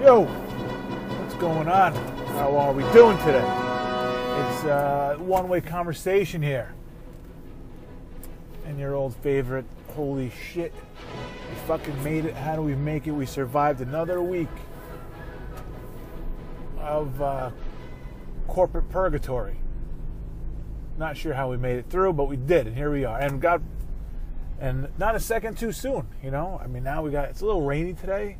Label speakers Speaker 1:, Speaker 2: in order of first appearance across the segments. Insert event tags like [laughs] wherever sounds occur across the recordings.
Speaker 1: Yo, what's going on? How are we doing today? It's a one way conversation here. And your old favorite, holy shit. We fucking made it. How do we make it? We survived another week of uh, corporate purgatory. Not sure how we made it through, but we did, and here we are. And God, and not a second too soon, you know. I mean, now we got it's a little rainy today.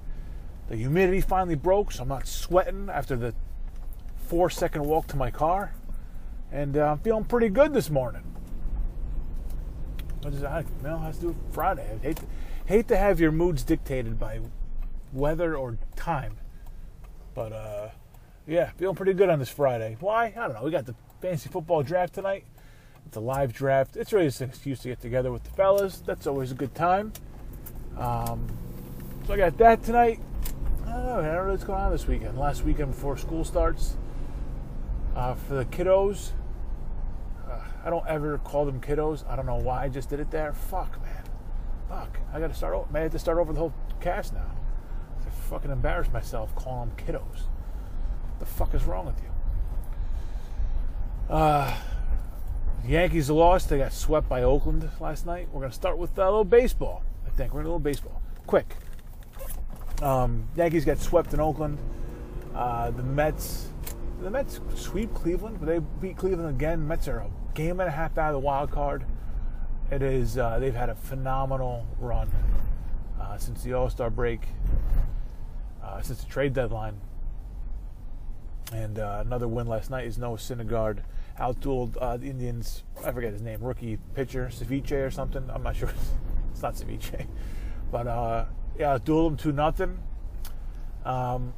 Speaker 1: The humidity finally broke, so I'm not sweating after the four second walk to my car, and uh, I'm feeling pretty good this morning. What is that? You know, has to do Friday. I hate to, hate to have your moods dictated by weather or time, but uh, yeah, feeling pretty good on this Friday. Why? I don't know. We got the fantasy football draft tonight. It's a live draft. It's really just an excuse to get together with the fellas. That's always a good time. Um, so I got that tonight. I don't know. What's going on this weekend. Last weekend before school starts uh, for the kiddos. Uh, I don't ever call them kiddos. I don't know why I just did it there. Fuck, man. Fuck. I got to start over. I have to start over the whole cast now. I fucking embarrass myself calling them kiddos. What the fuck is wrong with you? Uh, the Yankees lost. They got swept by Oakland last night. We're to start with a little baseball. I think we're to do a little baseball. Quick. Um, Yankees got swept in Oakland. Uh, the Mets. The Mets sweep Cleveland, but they beat Cleveland again. Mets are a game and a half out of the wild card. It is. Uh, they've had a phenomenal run uh, since the All Star break, uh, since the trade deadline. And uh, another win last night is Noah Syndergaard outdueled uh, the Indians. I forget his name, rookie pitcher Ceviche or something. I'm not sure. [laughs] it's not Ceviche, but yeah, outdueled him two nothing. Um,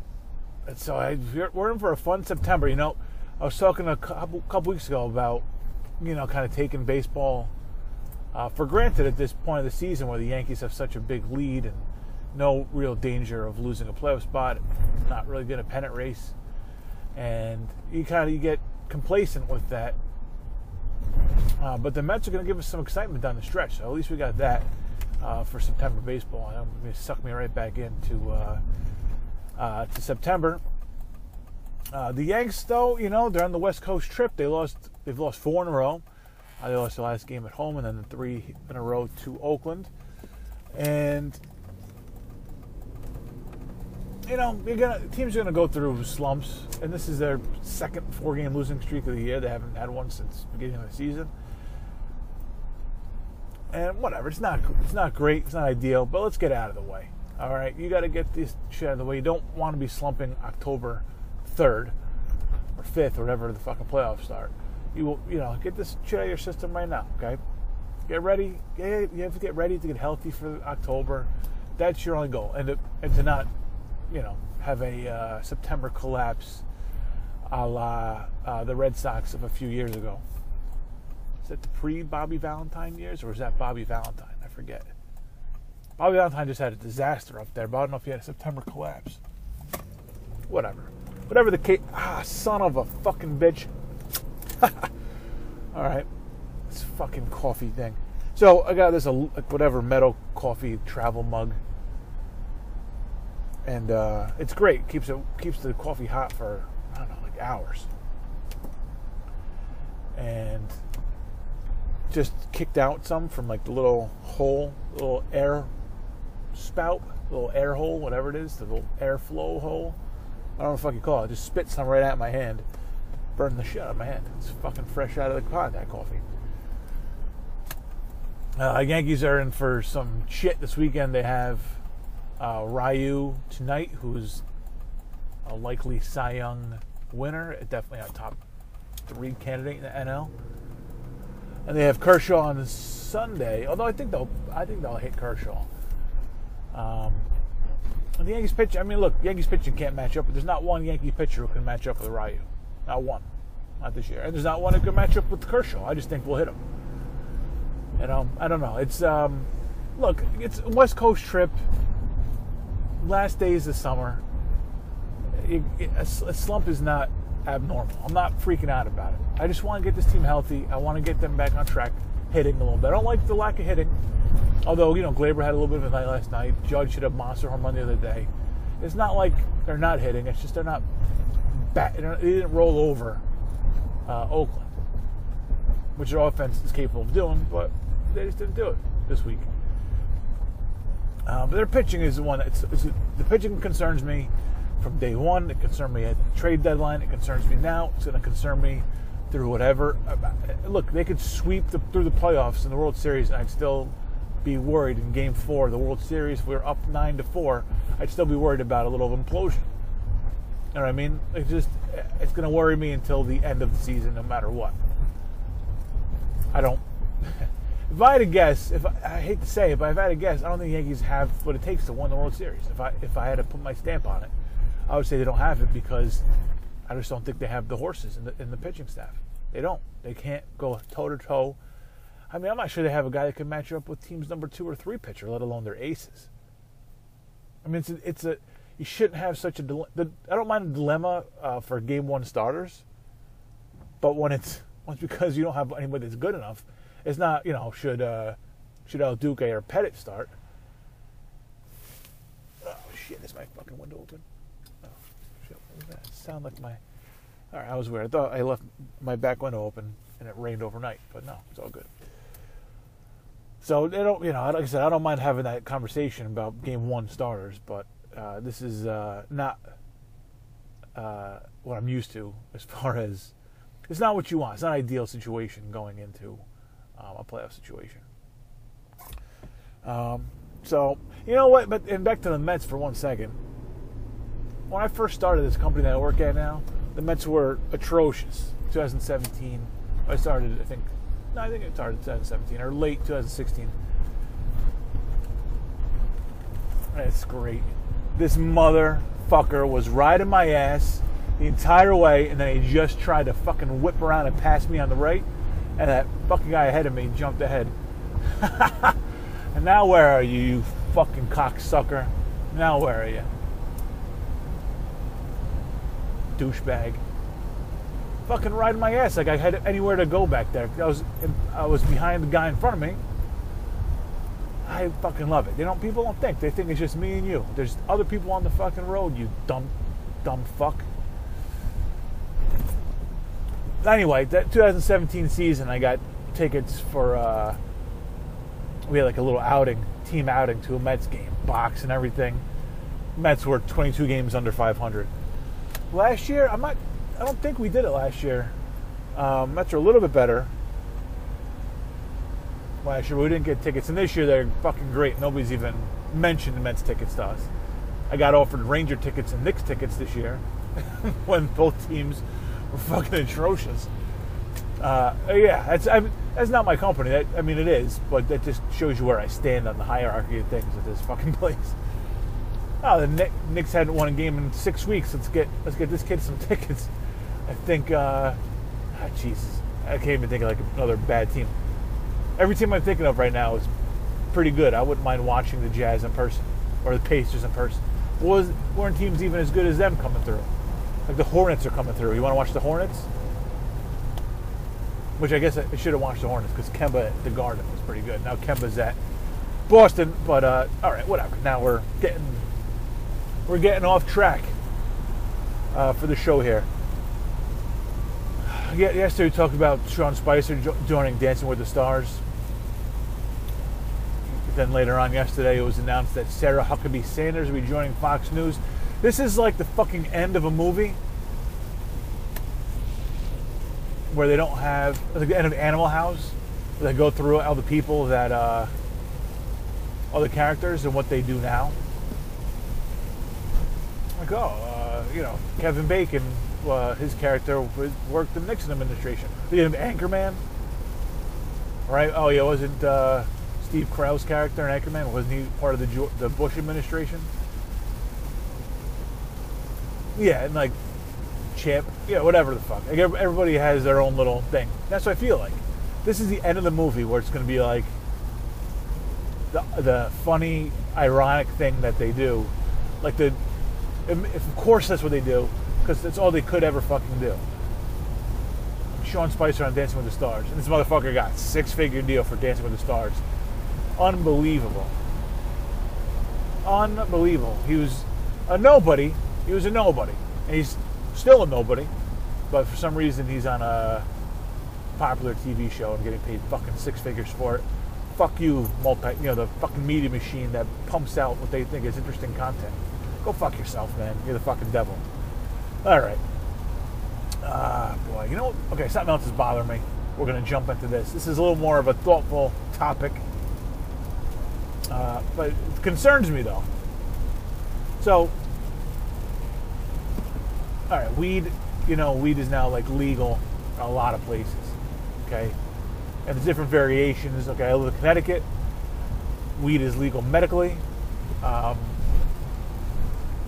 Speaker 1: and so I, we're in for a fun September. You know, I was talking a couple, couple weeks ago about you know kind of taking baseball uh, for granted at this point of the season, where the Yankees have such a big lead and no real danger of losing a playoff spot, not really good a pennant race, and you kind of you get complacent with that. Uh, but the Mets are going to give us some excitement down the stretch, so at least we got that uh, for September baseball. And it suck me right back into uh, uh, to September. Uh, the Yanks, though, you know, they're on the West Coast trip. They lost. They've lost four in a row. Uh, they lost the last game at home, and then the three in a row to Oakland. And you know, gonna teams are gonna go through slumps, and this is their second four-game losing streak of the year. They haven't had one since the beginning of the season. And whatever, it's not it's not great, it's not ideal, but let's get out of the way. All right, you got to get this shit out of the way. You don't want to be slumping October third or fifth or whatever the fucking playoffs start. You will, you know, get this shit out of your system right now. Okay, get ready. Get, you have to get ready to get healthy for October. That's your only goal, and to, and to not you know, have a uh, September collapse a la uh, the Red Sox of a few years ago. That the pre Bobby Valentine years, or is that Bobby Valentine? I forget. Bobby Valentine just had a disaster up there, but I don't know if he had a September collapse. Whatever. Whatever the case. Ah, son of a fucking bitch. [laughs] All right. This fucking coffee thing. So I got this, uh, whatever, metal coffee travel mug and uh, it's great. keeps it keeps the coffee hot for I don't know, like hours. And just kicked out some from like the little hole, little air spout, little air hole, whatever it is, the little airflow hole. I don't know what the fuck you call it. Just spit some right at my hand, burn the shit out of my hand. It's fucking fresh out of the pot. That coffee. Uh, Yankees are in for some shit this weekend. They have uh, Ryu tonight, who's a likely Cy Young winner, definitely a top three candidate in the NL. And they have Kershaw on Sunday, although I think they'll I think they'll hit Kershaw. Um, the Yankees pitch, I mean, look, Yankees pitching can't match up, but there's not one Yankee pitcher who can match up with Ryu. Not one. Not this year. And there's not one who can match up with Kershaw. I just think we'll hit him. You know, I don't know. It's um, look, it's a West Coast trip last days of summer, it, it, a, a slump is not abnormal. I'm not freaking out about it. I just want to get this team healthy. I want to get them back on track, hitting a little bit. I don't like the lack of hitting. Although, you know, Gleyber had a little bit of a night last night. Judge should have monster home run the other day. It's not like they're not hitting. It's just they're not. Bat, they didn't roll over uh, Oakland, which their offense is capable of doing, but they just didn't do it this week. Uh, but their pitching is the one that's the pitching concerns me from day one. It concerned me at the trade deadline. It concerns me now. It's going to concern me through whatever. Uh, look, they could sweep the, through the playoffs in the World Series, and I'd still be worried in Game Four of the World Series. If we are up nine to four, I'd still be worried about a little implosion. You know what I mean? It's just it's going to worry me until the end of the season, no matter what. I don't. [laughs] if I had to guess, if I, I, hate to say it, but if I had to guess, I don't think the Yankees have what it takes to win the World Series. If I if I had to put my stamp on it, I would say they don't have it because I just don't think they have the horses in the in the pitching staff. They don't. They can't go toe to toe. I mean, I'm not sure they have a guy that can match up with team's number two or three pitcher, let alone their aces. I mean, it's a, it's a you shouldn't have such a. I don't mind a dilemma uh, for game one starters, but when it's once because you don't have anybody that's good enough, it's not. You know, should uh, should El Duque or Pettitte start? Oh shit! Is my fucking window open? Oh shit! What was that? It sound like my. All right, I was weird. I thought I left my back window open and it rained overnight, but no, it's all good. So they don't, you know, like I said, I don't mind having that conversation about game one starters, but uh, this is uh, not uh, what I'm used to as far as it's not what you want. It's not an ideal situation going into um, a playoff situation. Um, so you know what? But and back to the Mets for one second. When I first started this company that I work at now, the Mets were atrocious. 2017, I started. I think no, I think it started 2017 or late 2016. That's great this motherfucker was riding my ass the entire way, and then he just tried to fucking whip around and pass me on the right, and that fucking guy ahead of me jumped ahead. [laughs] and now where are you, you fucking cocksucker? Now where are you? Douchebag. Fucking riding my ass like I had anywhere to go back there. I was I was behind the guy in front of me I fucking love it. You know, people don't think. They think it's just me and you. There's other people on the fucking road, you dumb, dumb fuck. Anyway, that 2017 season, I got tickets for, uh, we had like a little outing, team outing to a Mets game, box and everything. Mets were 22 games under 500. Last year, I'm not, I don't think we did it last year. Um, Mets are a little bit better last year. We didn't get tickets, and this year they're fucking great. Nobody's even mentioned the Mets tickets to us. I got offered Ranger tickets and Knicks tickets this year [laughs] when both teams were fucking atrocious. Uh, yeah, that's I, that's not my company. That, I mean, it is, but that just shows you where I stand on the hierarchy of things at this fucking [laughs] place. Oh, the Knicks hadn't won a game in six weeks. Let's get let's get this kid some [laughs] tickets. I think. Uh, oh, Jesus, I can't even think of like another bad team every team I'm thinking of right now is pretty good. I wouldn't mind watching the Jazz in person or the Pacers in person. Was weren't teams even as good as them coming through? Like the Hornets are coming through. You want to watch the Hornets? Which I guess I should have watched the Hornets because Kemba at the Garden was pretty good. Now Kemba's at Boston, but uh, all right, whatever. Now we're getting we're getting off track uh, for the show here yesterday we talked about Sean Spicer joining Dancing with the Stars. Then later on yesterday, it was announced that Sarah Huckabee Sanders will be joining Fox News. This is like the fucking end of a movie where they don't have the end of Animal House. They go through all the people that uh, all the characters and what they do now. Oh, uh, you know, Kevin Bacon uh, his character worked in the Nixon administration. The Anchorman, right? Oh yeah, wasn't uh, Steve Carell's character in Anchorman? Wasn't he part of the the Bush administration? Yeah, and like Chip, yeah, whatever the fuck. Like everybody has their own little thing. That's what I feel like. This is the end of the movie where it's going to be like the the funny, ironic thing that they do, like the. If, of course, that's what they do because that's all they could ever fucking do. Sean Spicer on Dancing with the Stars, and this motherfucker got six-figure deal for Dancing with the Stars. Unbelievable. Unbelievable. He was a nobody. He was a nobody, and he's still a nobody. But for some reason, he's on a popular TV show and getting paid fucking six figures for it. Fuck you, multi, you know, the fucking media machine that pumps out what they think is interesting content. Go fuck yourself, man. You're the fucking devil. All right. Ah, boy. You know, what? okay, something else is bothering me. We're going to jump into this. This is a little more of a thoughtful topic, uh, but it concerns me, though. So, all right, weed, you know, weed is now like legal in a lot of places, okay? And there's different variations. Okay, I live in Connecticut. Weed is legal medically. Um,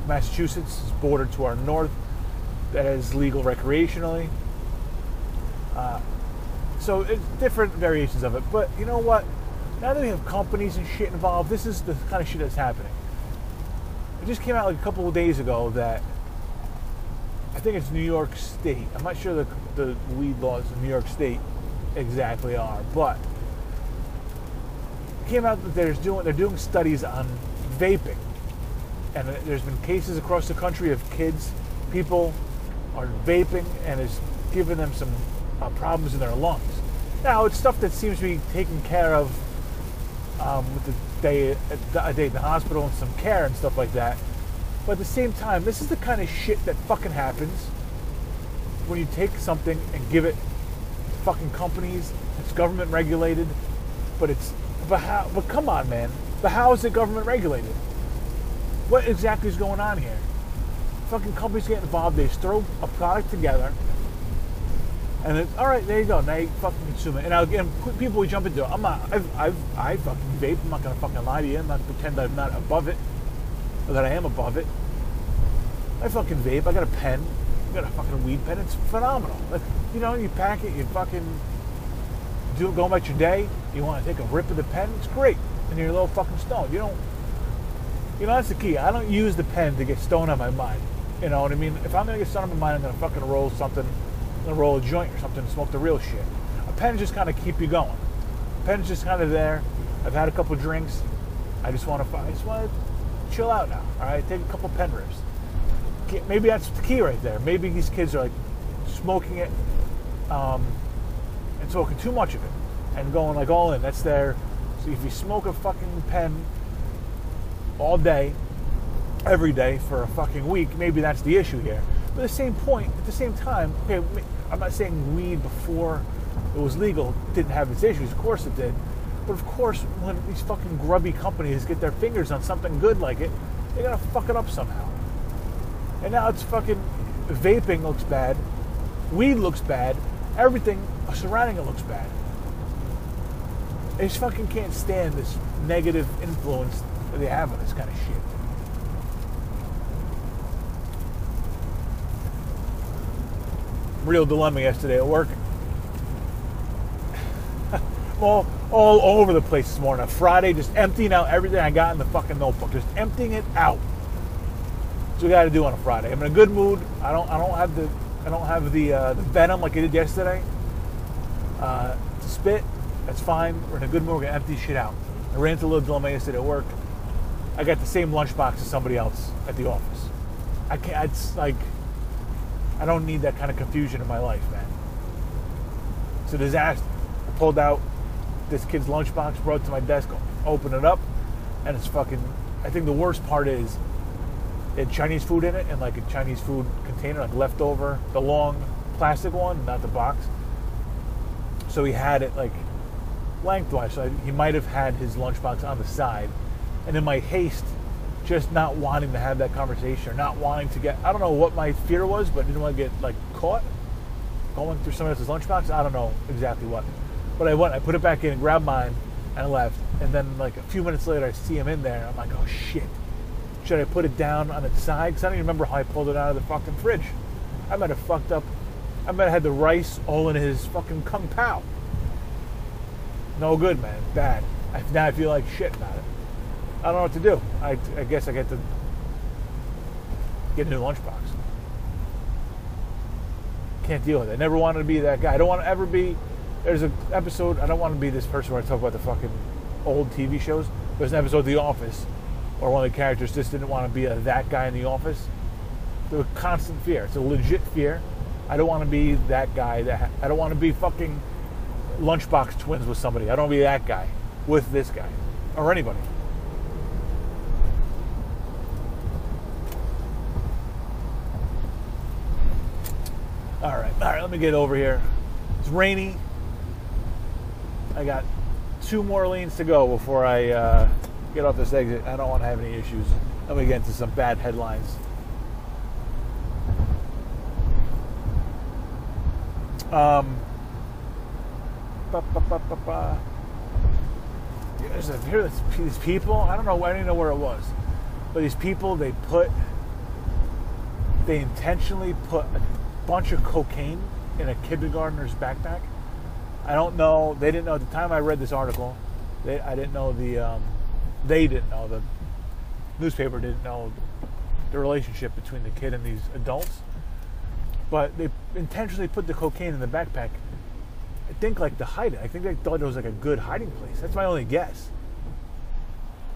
Speaker 1: Massachusetts is bordered to our north. That is legal recreationally. Uh, so it's different variations of it. But you know what? Now that we have companies and shit involved, this is the kind of shit that's happening. It just came out like a couple of days ago that I think it's New York State. I'm not sure the, the weed laws in New York State exactly are, but it came out that there's doing they're doing studies on vaping, and there's been cases across the country of kids, people are vaping, and it's giving them some uh, problems in their lungs. Now it's stuff that seems to be taken care of um, with the day a day in the hospital and some care and stuff like that. But at the same time, this is the kind of shit that fucking happens when you take something and give it fucking companies. It's government regulated, but it's but how? But come on, man. But how is it government regulated? What exactly is going on here? Fucking companies get involved. They throw a product together, and it's all right. There you go. Now you fucking consume it. And again, people we jump into. It. I'm not. I've, I've I fucking vape. I'm not gonna fucking lie to you. I'm not pretend I'm not above it or that I am above it. I fucking vape. I got a pen. I got a fucking weed pen. It's phenomenal. Like, you know, you pack it. You fucking do go about your day. You want to take a rip of the pen. It's great. And you're a little fucking stoned. You don't. You know that's the key. I don't use the pen to get stoned on my mind. You know what I mean? If I'm gonna get stoned on my mind, I'm gonna fucking roll something. I'm gonna roll a joint or something. Smoke the real shit. A pen just kind of keep you going. A pen's just kind of there. I've had a couple drinks. I just want to. I just want to chill out now. All right, take a couple pen rips. Maybe that's the key right there. Maybe these kids are like smoking it um, and smoking too much of it and going like all in. That's their. So if you smoke a fucking pen all day, every day for a fucking week, maybe that's the issue here. But at the same point, at the same time, okay, I'm not saying weed before it was legal didn't have its issues. Of course it did. But of course, when these fucking grubby companies get their fingers on something good like it, they're gonna fuck it up somehow. And now it's fucking vaping looks bad, weed looks bad, everything surrounding it looks bad. I just fucking can't stand this negative influence that they have on this kind of shit. Real dilemma yesterday at work. [laughs] all, all over the place this morning. Friday, just emptying out everything I got in the fucking notebook, just emptying it out. That's what we got to do on a Friday. I'm in a good mood. I don't, I don't have the, I don't have the, uh, the venom like I did yesterday. Uh, to spit, that's fine. We're in a good mood. We're gonna empty shit out. I ran into a little dilemma yesterday at work. I got the same lunchbox as somebody else at the office. I can't. It's like I don't need that kind of confusion in my life, man. It's a disaster. I pulled out this kid's lunchbox, brought it to my desk, opened it up, and it's fucking. I think the worst part is it had Chinese food in it, and like a Chinese food container, like leftover, the long plastic one, not the box. So he had it like lengthwise. So he might have had his lunchbox on the side, and in my haste, just not wanting to have that conversation or not wanting to get I don't know what my fear was, but didn't want to get like caught going through somebody else's lunchbox. I don't know exactly what. But I went, I put it back in and grabbed mine and I left. And then like a few minutes later I see him in there. I'm like, oh shit. Should I put it down on its side? Because I don't even remember how I pulled it out of the fucking fridge. I might have fucked up. I might have had the rice all in his fucking kung pao. No good, man. Bad. I, now I feel like shit about it. I don't know what to do. I, I guess I get to get a new lunchbox. Can't deal with it. I never wanted to be that guy. I don't want to ever be. There's an episode. I don't want to be this person where I talk about the fucking old TV shows. There's an episode of The Office or one of the characters just didn't want to be a, that guy in the office. It's a constant fear. It's a legit fear. I don't want to be that guy. That I don't want to be fucking lunchbox twins with somebody. I don't want to be that guy with this guy or anybody. All right, all right. Let me get over here. It's rainy. I got two more lanes to go before I uh, get off this exit. I don't want to have any issues. Let me get into some bad headlines. Um. There's a, here, these people. I don't know. I even know where it was, but these people they put, they intentionally put a bunch of cocaine in a kindergartner's backpack. I don't know. They didn't know at the time I read this article. They, I didn't know the. Um, they didn't know the newspaper didn't know the relationship between the kid and these adults. But they intentionally put the cocaine in the backpack. I think like to hide it. I think they thought it was like a good hiding place. That's my only guess.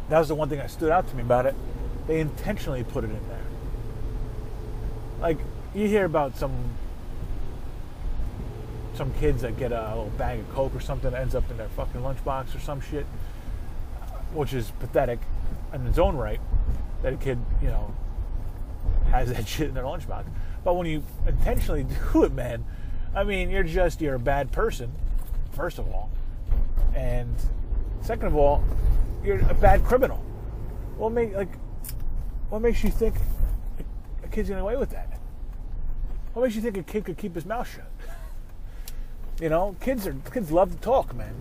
Speaker 1: That was the one thing that stood out to me about it. They intentionally put it in there. Like you hear about some some kids that get a little bag of coke or something that ends up in their fucking lunchbox or some shit, which is pathetic in its own right. That a kid, you know, has that [laughs] shit in their lunchbox. But when you intentionally [laughs] do it, man, I mean, you're just you're a bad person, first of all, and second of all, you're a bad criminal. What make like, what makes you think a kid's getting away with that? What makes you think a kid could keep his mouth shut? You know, kids are kids love to talk, man.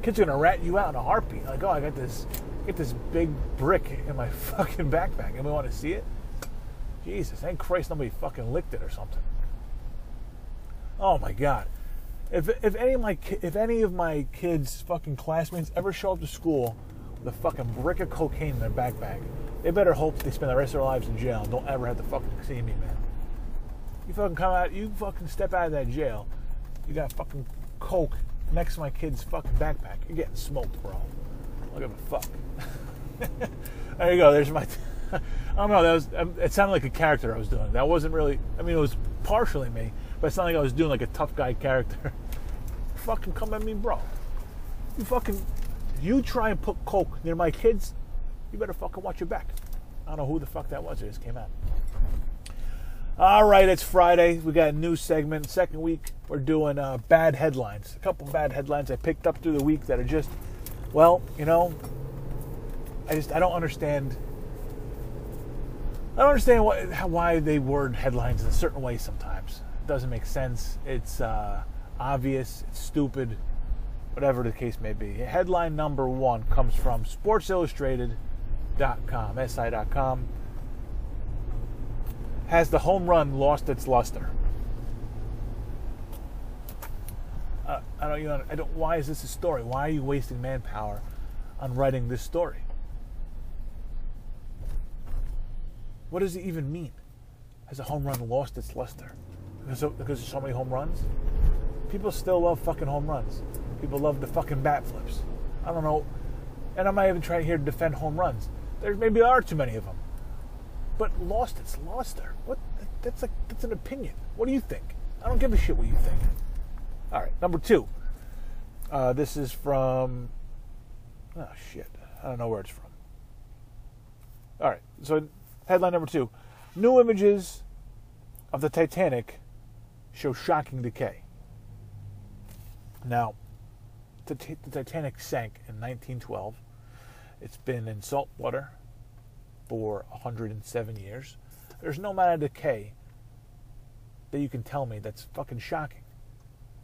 Speaker 1: Kids are gonna rat you out in a heartbeat. Like, oh, I got this, get this big brick in my [laughs] fucking backpack, and we want to see it. Jesus, thank Christ nobody fucking licked it or something. Oh my God. If, if any of my if any of my kids' fucking classmates ever show up to school with a fucking brick of cocaine in their backpack, they better hope they spend the rest of their lives in jail and don't ever have to fucking see me, man. You fucking come out, you fucking step out of that jail, you got fucking coke next to my kid's fucking backpack. You're getting smoked, bro. Look at the fuck. [laughs] there you go. There's my. [laughs] I don't know. That was. Um, it sounded like a character I was doing. That wasn't really. I mean, it was partially me, but it sounded like I was doing like a tough guy character. [laughs] fucking come at me, bro. You fucking. You try and put coke near my kids. You better fucking watch your back. I don't know who the fuck that was. It just came out. All right, it's Friday. We got a new segment. Second week, we're doing uh, bad headlines. A couple bad headlines I picked up through the week that are just, well, you know, I just I don't understand. I don't understand why, why they word headlines in a certain way sometimes. It doesn't make sense. It's uh, obvious. It's stupid. Whatever the case may be. Headline number one comes from Sports SportsIllustrated.com, si.com has the home run lost its luster? Uh, I don't, you know, I don't. Why is this a story? Why are you wasting manpower on writing this story? What does it even mean? Has a home run lost its luster? Because because of so many home runs? People still love fucking home runs. People love the fucking bat flips. I don't know. And I'm not even trying here to defend home runs. There maybe are too many of them but lost its luster. What? That's like that's an opinion. What do you think? I don't give a shit what you think. All right, number two. Uh, this is from. Oh shit! I don't know where it's from. All right, so headline number two: New images of the Titanic show shocking decay. Now, the, the Titanic sank in 1912. It's been in salt water for 107 years. There's no amount of decay that you can tell me that's fucking shocking.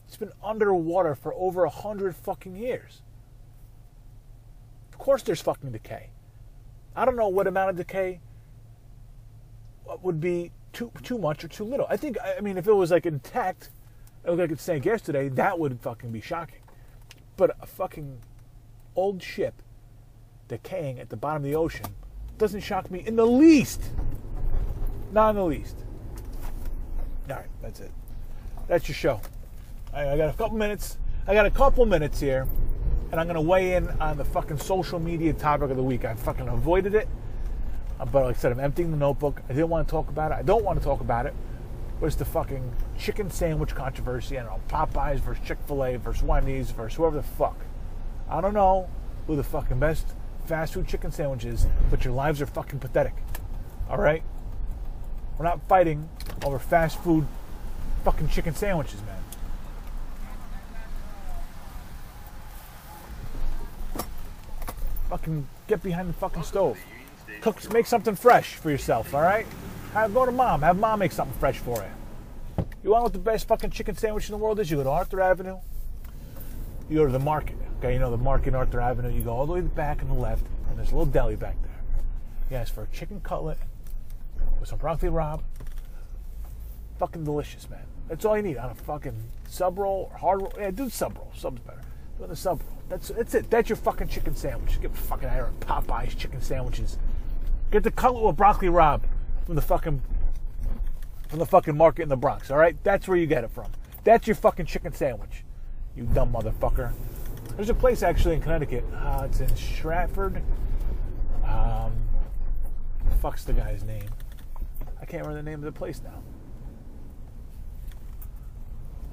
Speaker 1: It's been underwater for over a hundred fucking years. Of course, there's fucking decay. I don't know what amount of decay would be too too much or too little. I think I mean if it was like intact, it looked like it sank yesterday, that would fucking be shocking. But a fucking old ship decaying at the bottom of the ocean doesn't shock me in the least. Not in the least. All right, that's it. That's your show. I, I got a couple minutes. I got a couple minutes here and I'm gonna weigh in on the fucking social media topic of the week. I fucking avoided it, but like I said, I'm emptying the notebook. I didn't want to talk about it. I don't want to talk about it. Was the fucking chicken sandwich controversy? I don't know, Popeyes versus Chick Fil A versus Wendy's versus whoever the fuck. I don't know who the fucking best fast food chicken sandwiches, but your lives are fucking pathetic. All right, we're not fighting over fast food fucking chicken sandwiches, man. Fucking get behind the fucking stove. Cook, make something fresh for yourself, all right? Have, go to mom. Have mom make something fresh for you. You want what the best fucking chicken sandwich in the world is? You go to Arthur Avenue. You go to the market. Okay, you know the market, in Arthur Avenue. You go all the way back on the left, and there's a little deli back there. You ask for a chicken cutlet with some broccoli rabe. Fucking delicious, man. That's all you need on a fucking sub roll or hard roll. Yeah, do sub roll. Sub's better. Do the sub roll. That's that's it. That's your fucking chicken sandwich. Get fucking out of Popeyes chicken sandwiches. Get the cutlet with broccoli rabe from the fucking from the fucking market in the Bronx. All right, that's where you get it from. That's your fucking chicken sandwich. You dumb motherfucker. There's a place actually in Connecticut. Uh, it's in Stratford. Um, fuck's the guy's name? I can't remember the name of the place now.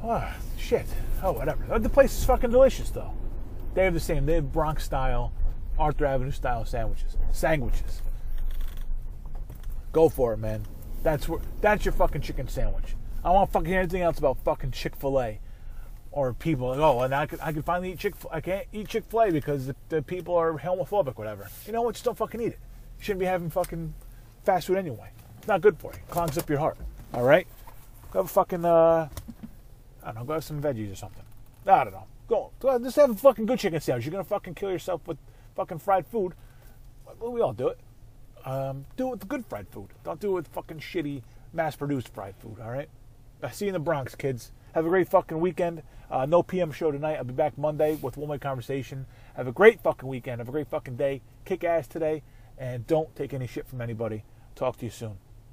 Speaker 1: Oh, shit. Oh, whatever. The place is fucking delicious, though. They have the same. They have Bronx style, Arthur Avenue style sandwiches. Sandwiches. Go for it, man. That's where. That's your fucking chicken sandwich. I don't want fucking anything else about fucking Chick Fil A, or people like, oh, and I could I could finally eat Chick. I can't eat Chick Fil A because the, the people are homophobic, whatever. You know what? Just don't fucking eat it. You shouldn't be having fucking fast food anyway. It's not good for you. It clogs up your heart. All right. Go have a fucking uh, I don't know. Go have some veggies or something. I don't know. Go, go just have a fucking good chicken sandwich. You're gonna fucking kill yourself with fucking fried food. Well, we all do it. Um, do it with good fried food. Don't do it with fucking shitty, mass-produced fried food. All right. I see you in the Bronx, kids. Have a great fucking weekend. Uh, no PM show tonight. I'll be back Monday with one way conversation. Have a great fucking weekend. Have a great fucking day. Kick ass today, and don't take any shit from anybody. Talk to you soon.